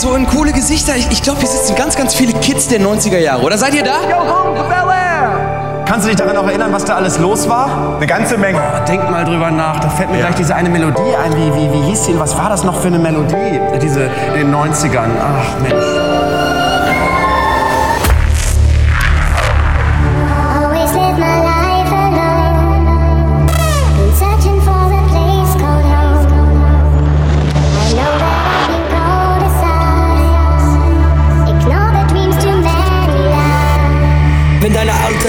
so in coole Gesichter. Ich, ich glaube, hier sitzen ganz, ganz viele Kids der 90er Jahre. Oder seid ihr da? Kannst du dich daran noch erinnern, was da alles los war? Eine ganze Menge. Denk mal drüber nach. Da fällt mir gleich diese eine Melodie ein. Wie, wie, wie hieß die? denn? Was war das noch für eine Melodie? Diese in den 90ern. Ach Mensch.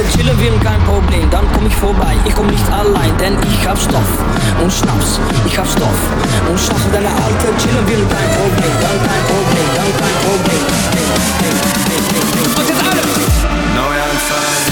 Chillen will, kein Problem, dann komm ich vorbei. Ich komm nicht allein, denn ich hab Stoff und Schnaps. Ich hab Stoff und Schnaps. Wenn deine Alte chillen will, kein Problem, dann kein Problem, dann kein Problem. Und jetzt alle! Always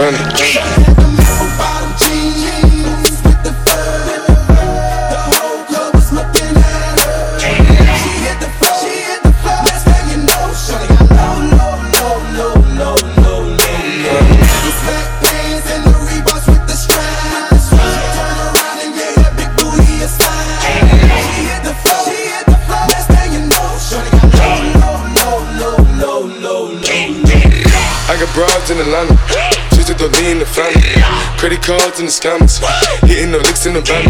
Brent. The scammers. Hitting the licks in the van.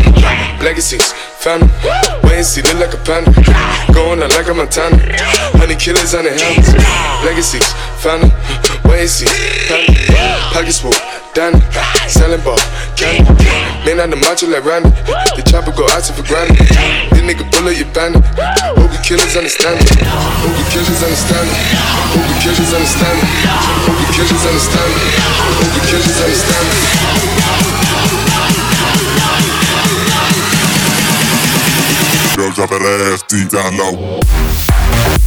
Legacies, family. Wait and see, look like a panda. Going out like a Montana. Honey killers on the helmets. Legacies, family. Wait and see, panda. Pockets full, Danny. Selling ball, candy. Man on the macho like Randy. The chopper go out for granted. This nigga bullet your bandit. Hope the killers understand it. Hope the killers understand it. Hope the killers understand it. Hope the killers understand it. Hope the killers understand it. Drop that ass deep down low.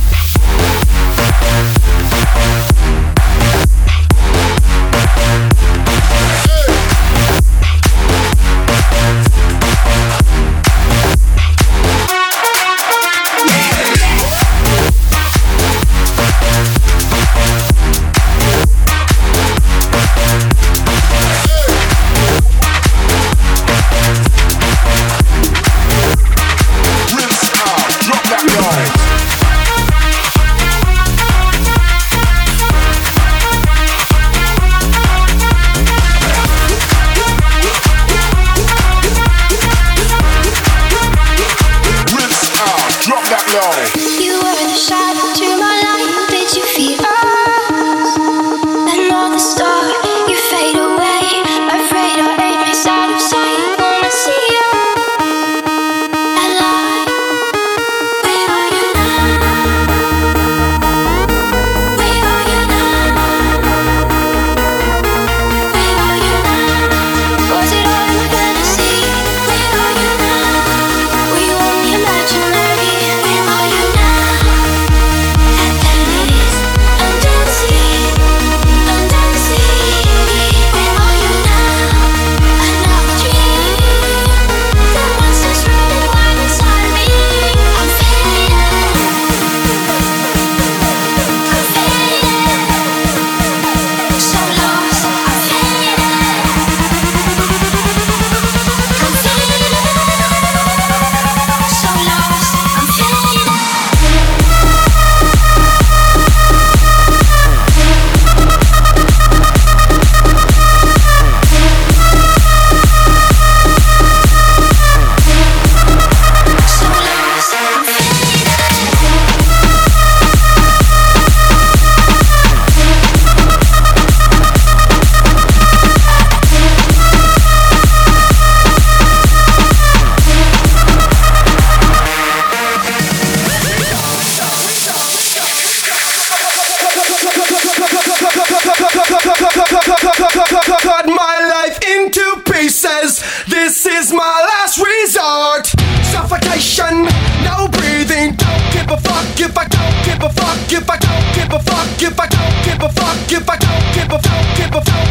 Give a fuck if I don't give a fuck give a fuck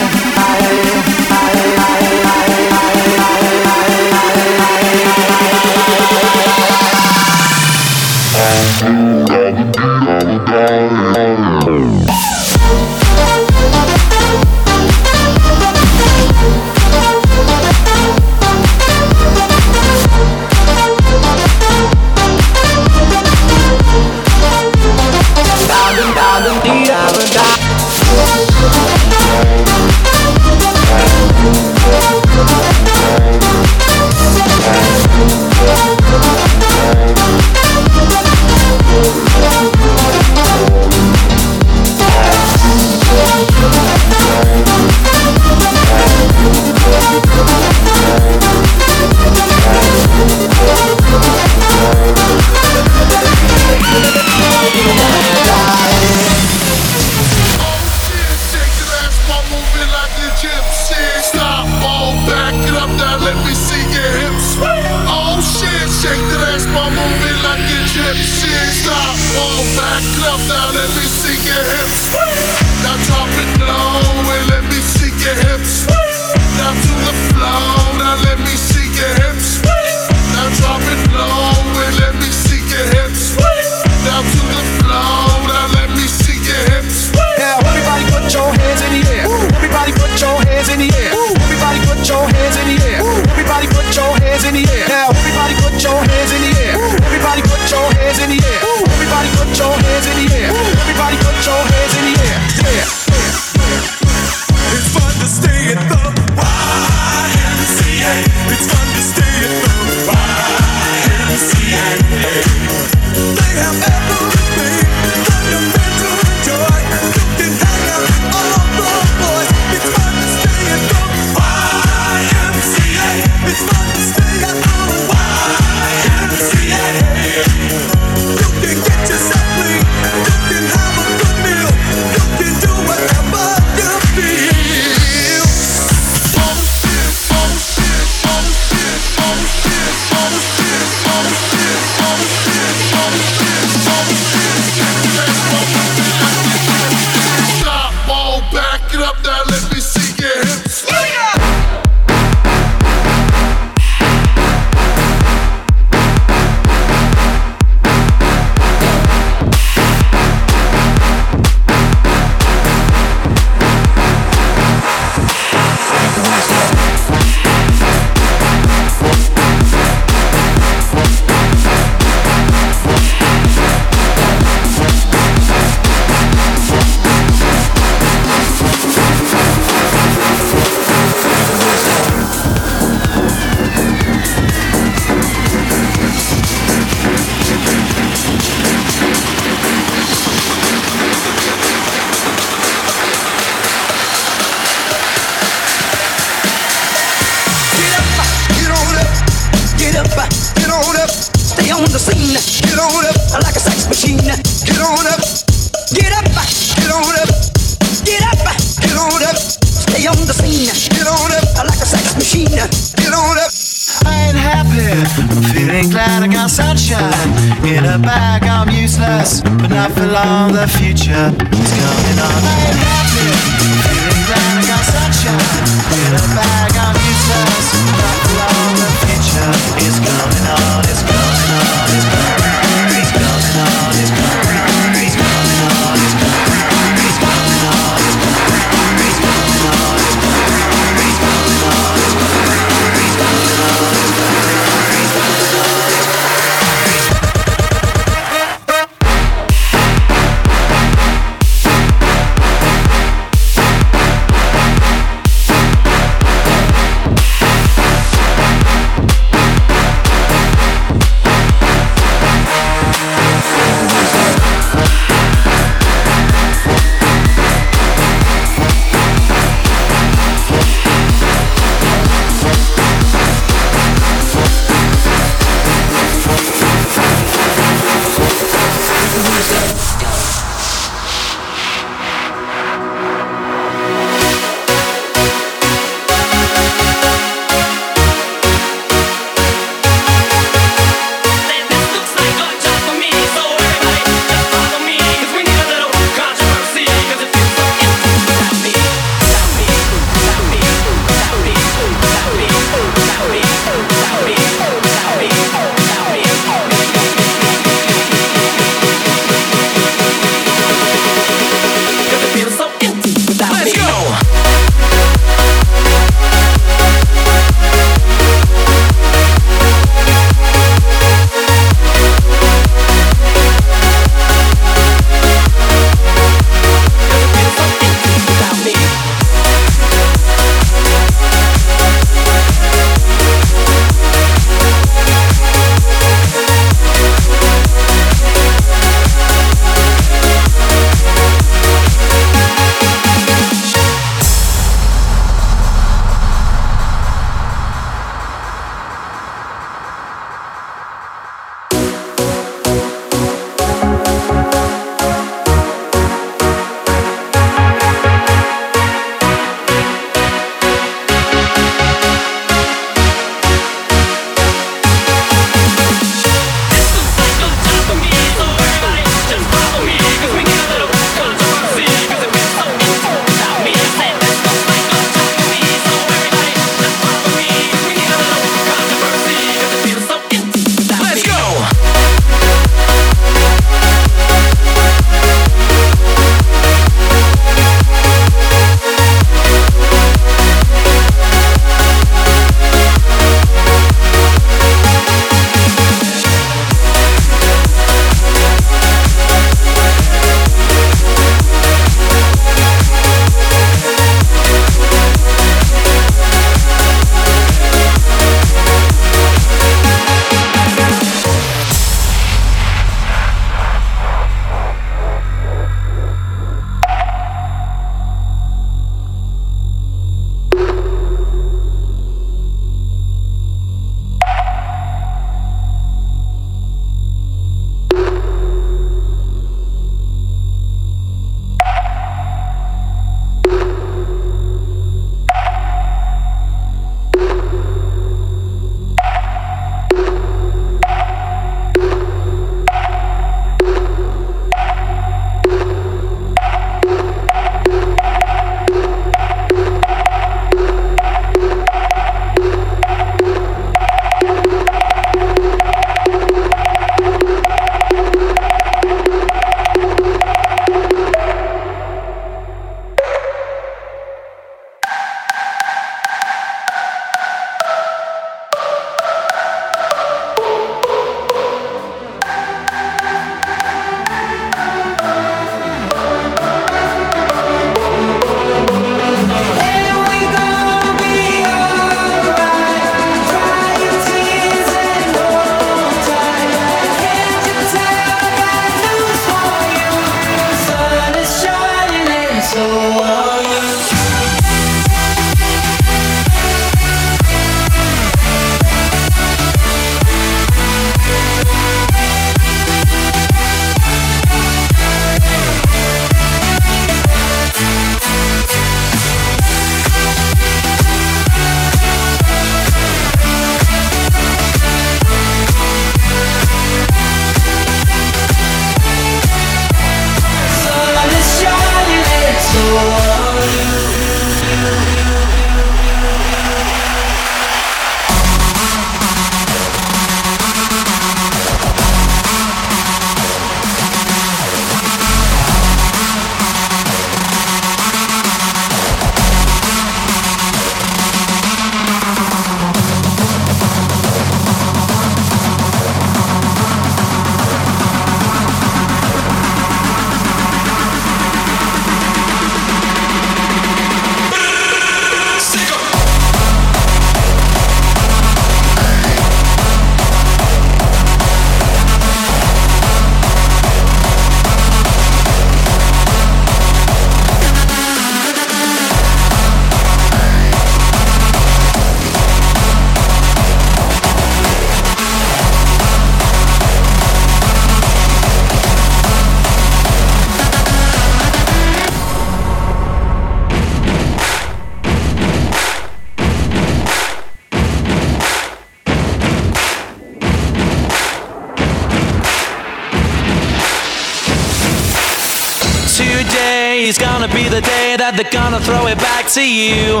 see you.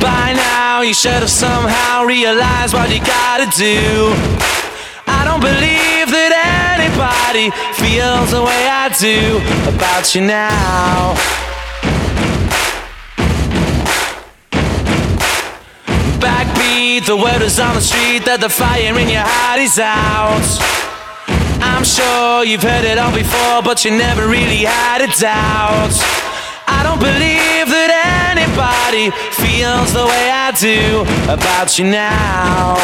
By now, you should have somehow realized what you gotta do. I don't believe that anybody feels the way I do about you now. Backbeat, the word is on the street that the fire in your heart is out. I'm sure you've heard it all before, but you never really had a doubt. I don't believe that anybody feels the way I do about you now.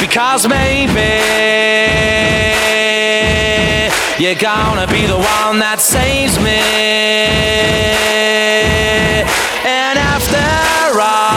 Because maybe you're gonna be the one that saves me. And after all,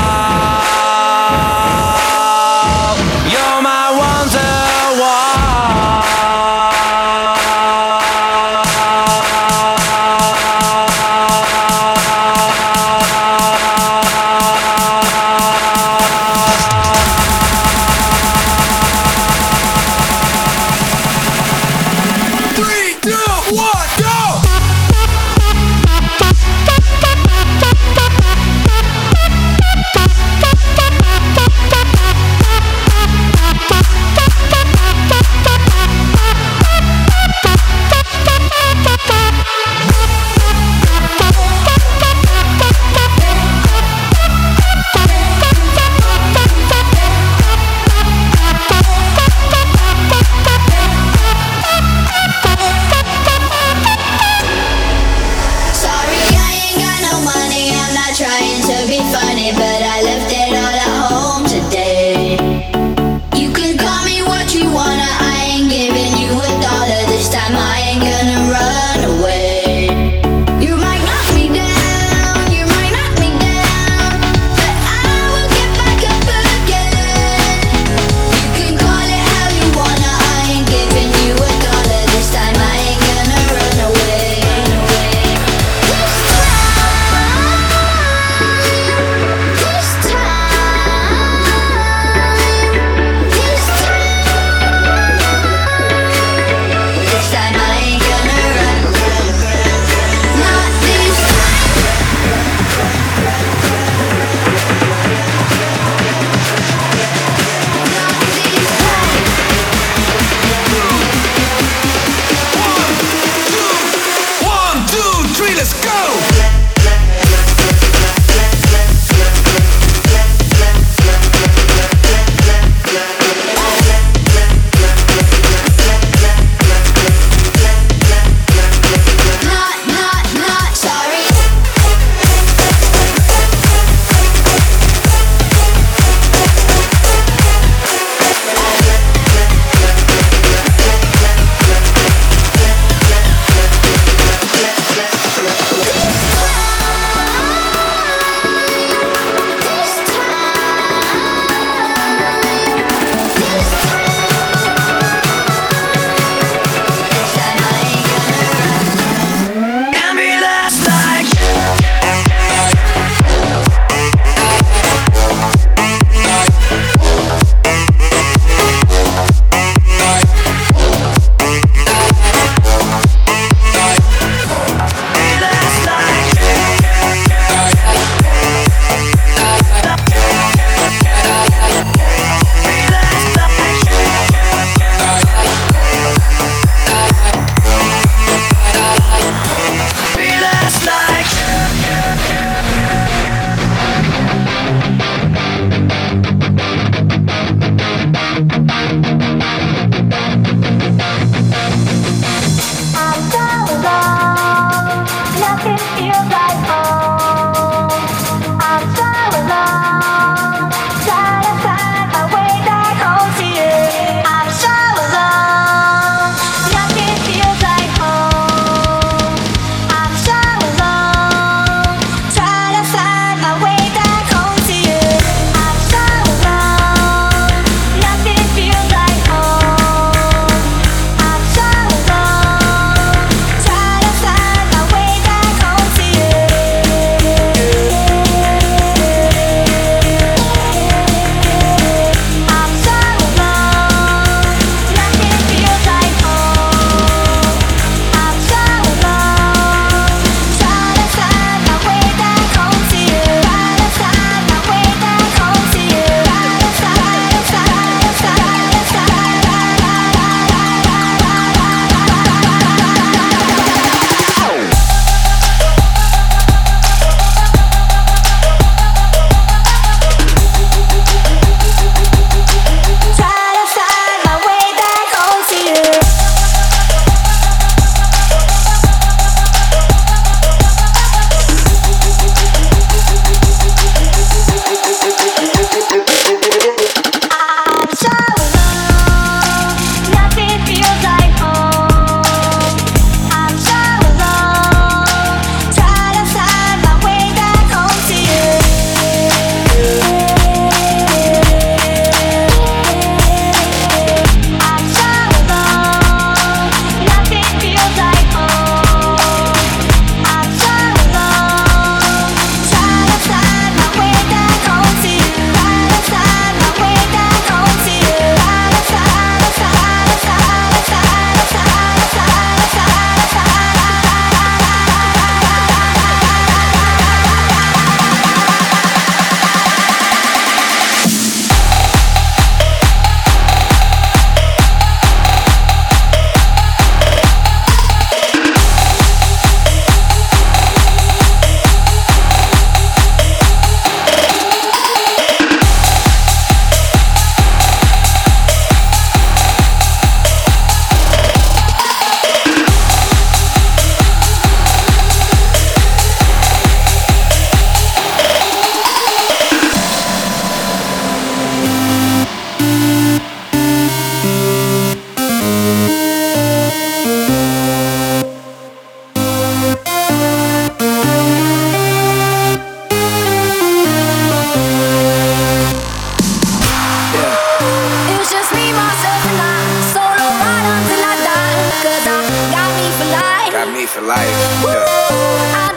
for life. Yeah.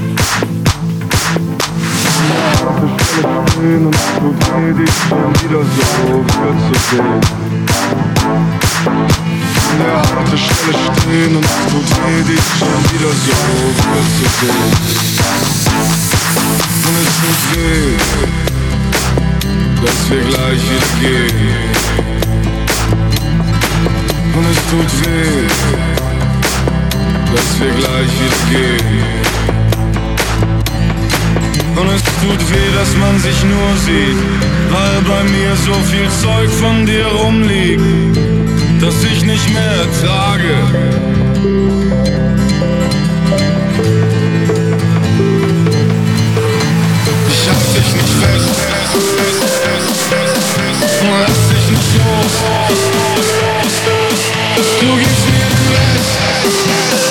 Auf der Stelle stehen und probier dich schon wieder so wiederzusehen. Ja, auf der harte Stelle stehen und probier dich schon wieder so wiederzusehen. Und es tut weh, dass wir gleich wieder gehen. Und es tut weh, dass wir gleich wieder gehen. Und es tut weh, dass man sich nur sieht, weil bei mir so viel Zeug von dir rumliegt, dass ich nicht mehr ertrage. Ich hab dich nicht fest, lass dich nicht los. Du gibst mir den Rest.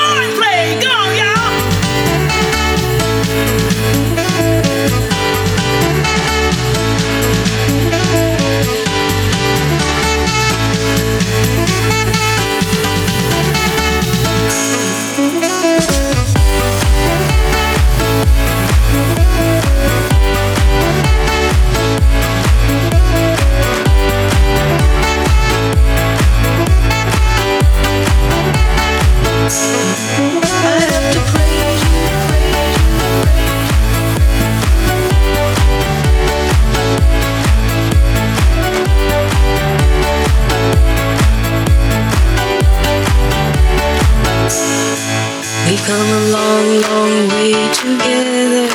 We've come a long, long way together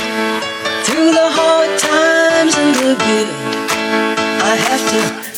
through the hard times and the good. I have to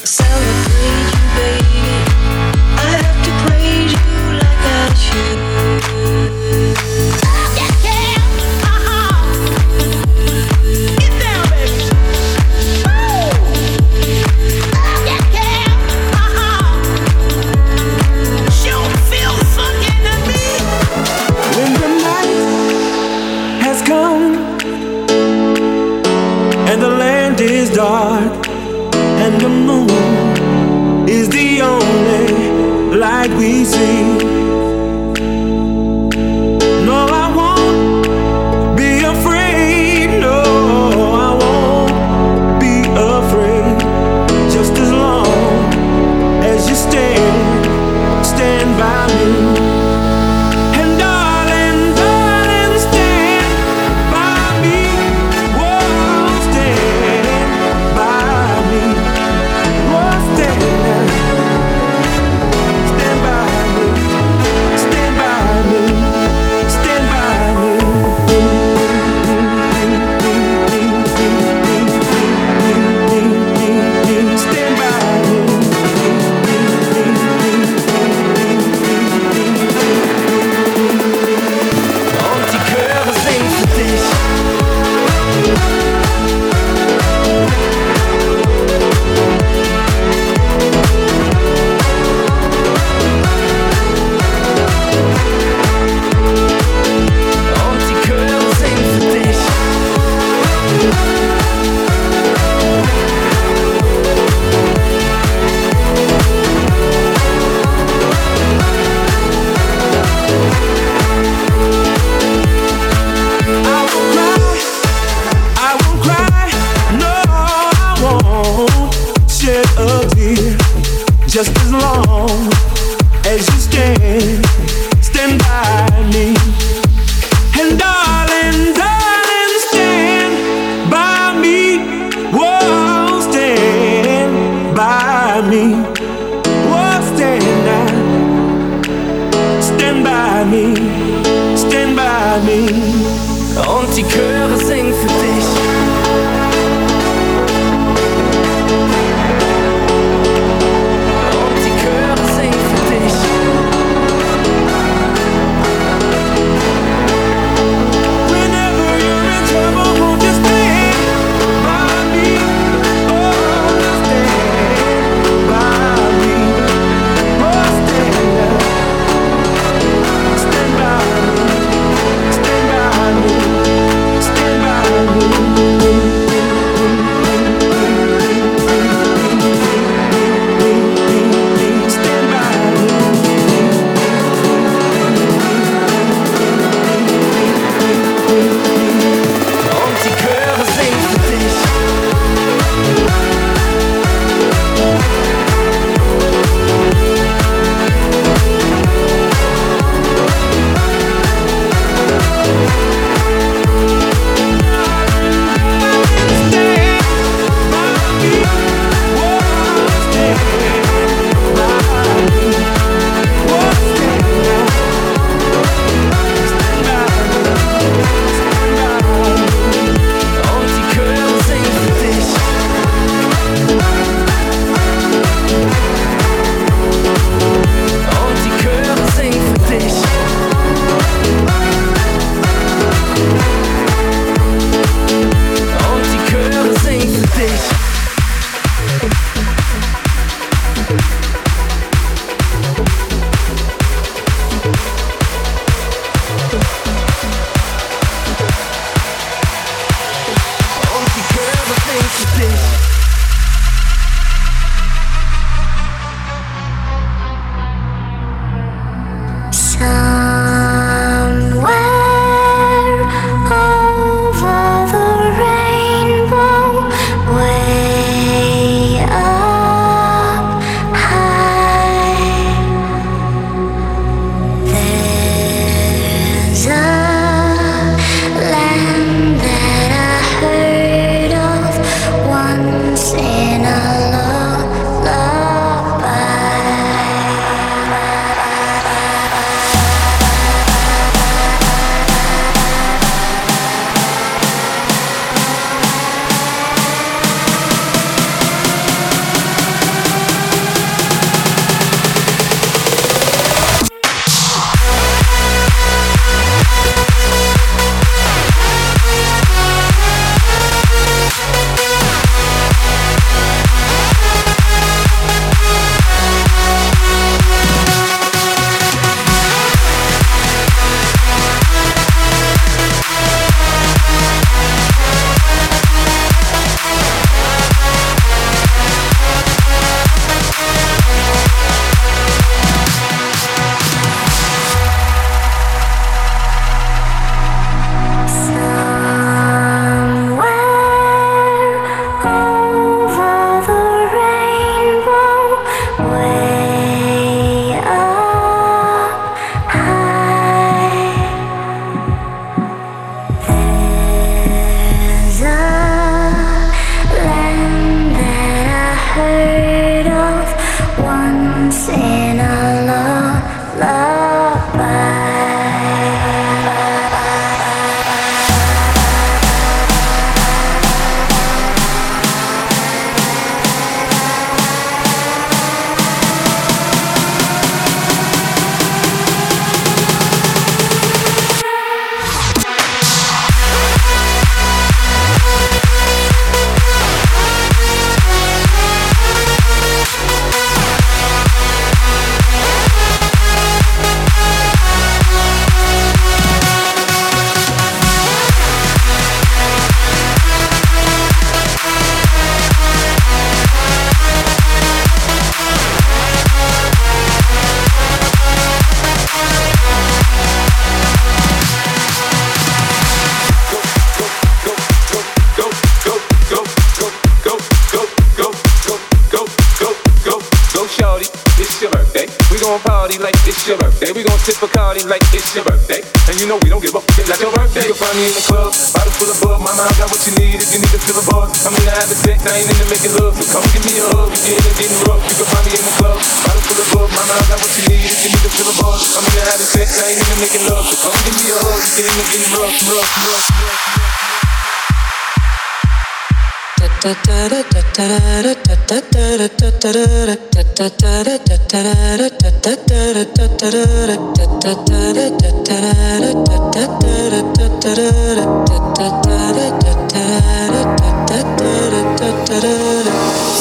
Bacardi like it's your birthday. And you know we don't give up shit like your birthday. You can find me in the club, bottle full of bug. Mama, I got what you need if you need to fill a buzz. I'm gonna have a sex, I ain't into making love. So come give me a hug, you get it, getting rough. You can find me in the club, bottle full of bug. Mama, I got what you need if you need to fill a buzz. I'm gonna have a sex, I ain't into making love. So come give me a hug, you get it, getting rough, rough, rough, rough.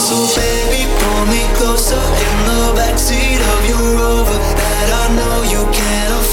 So baby, pull me closer in the backseat of your Rover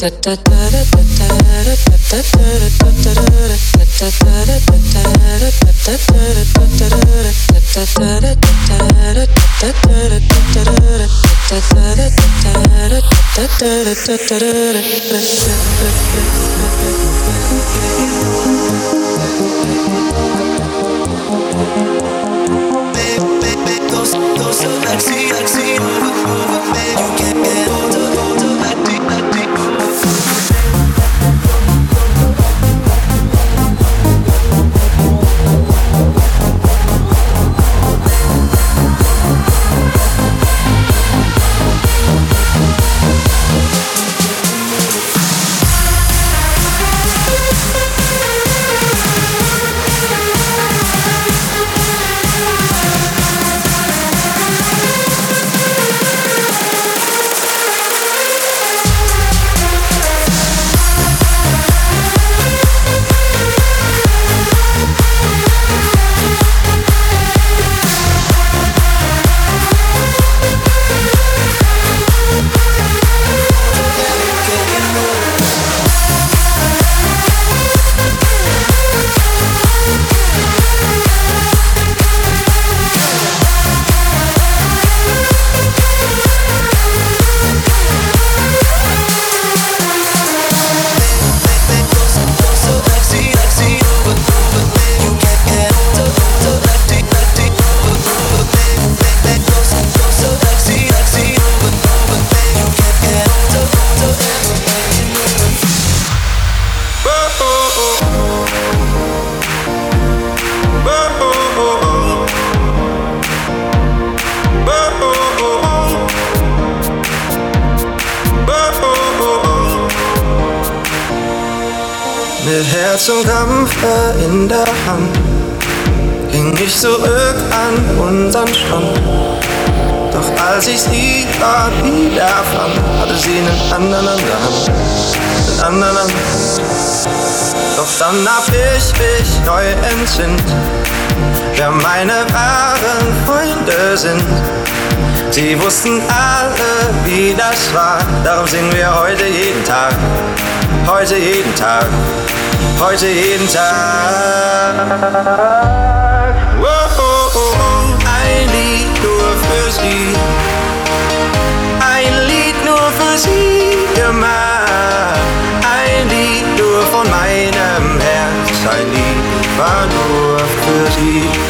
da da da da Go, go, so, like, see, like, see, over, over, man. You can't get. Older. Herz zum Kampfe in der Hand, ging ich zurück an unseren Strand. Doch als ich sie dort wieder fand, hatte sie einen anderen an der Hand, einen anderen an. Doch dann hab ich mich neu entsinnt, wer meine wahren Freunde sind. Sie wussten alle, wie das war, darum singen wir heute jeden Tag, heute jeden Tag, heute jeden Tag. Wow, ein Lied nur für sie, ein Lied nur für sie gemacht, ein Lied nur von meinem Herz, ein Lied war nur für sie.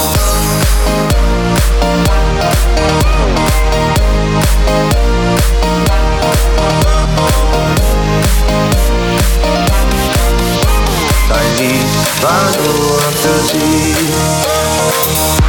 nur für sie. Dein Lied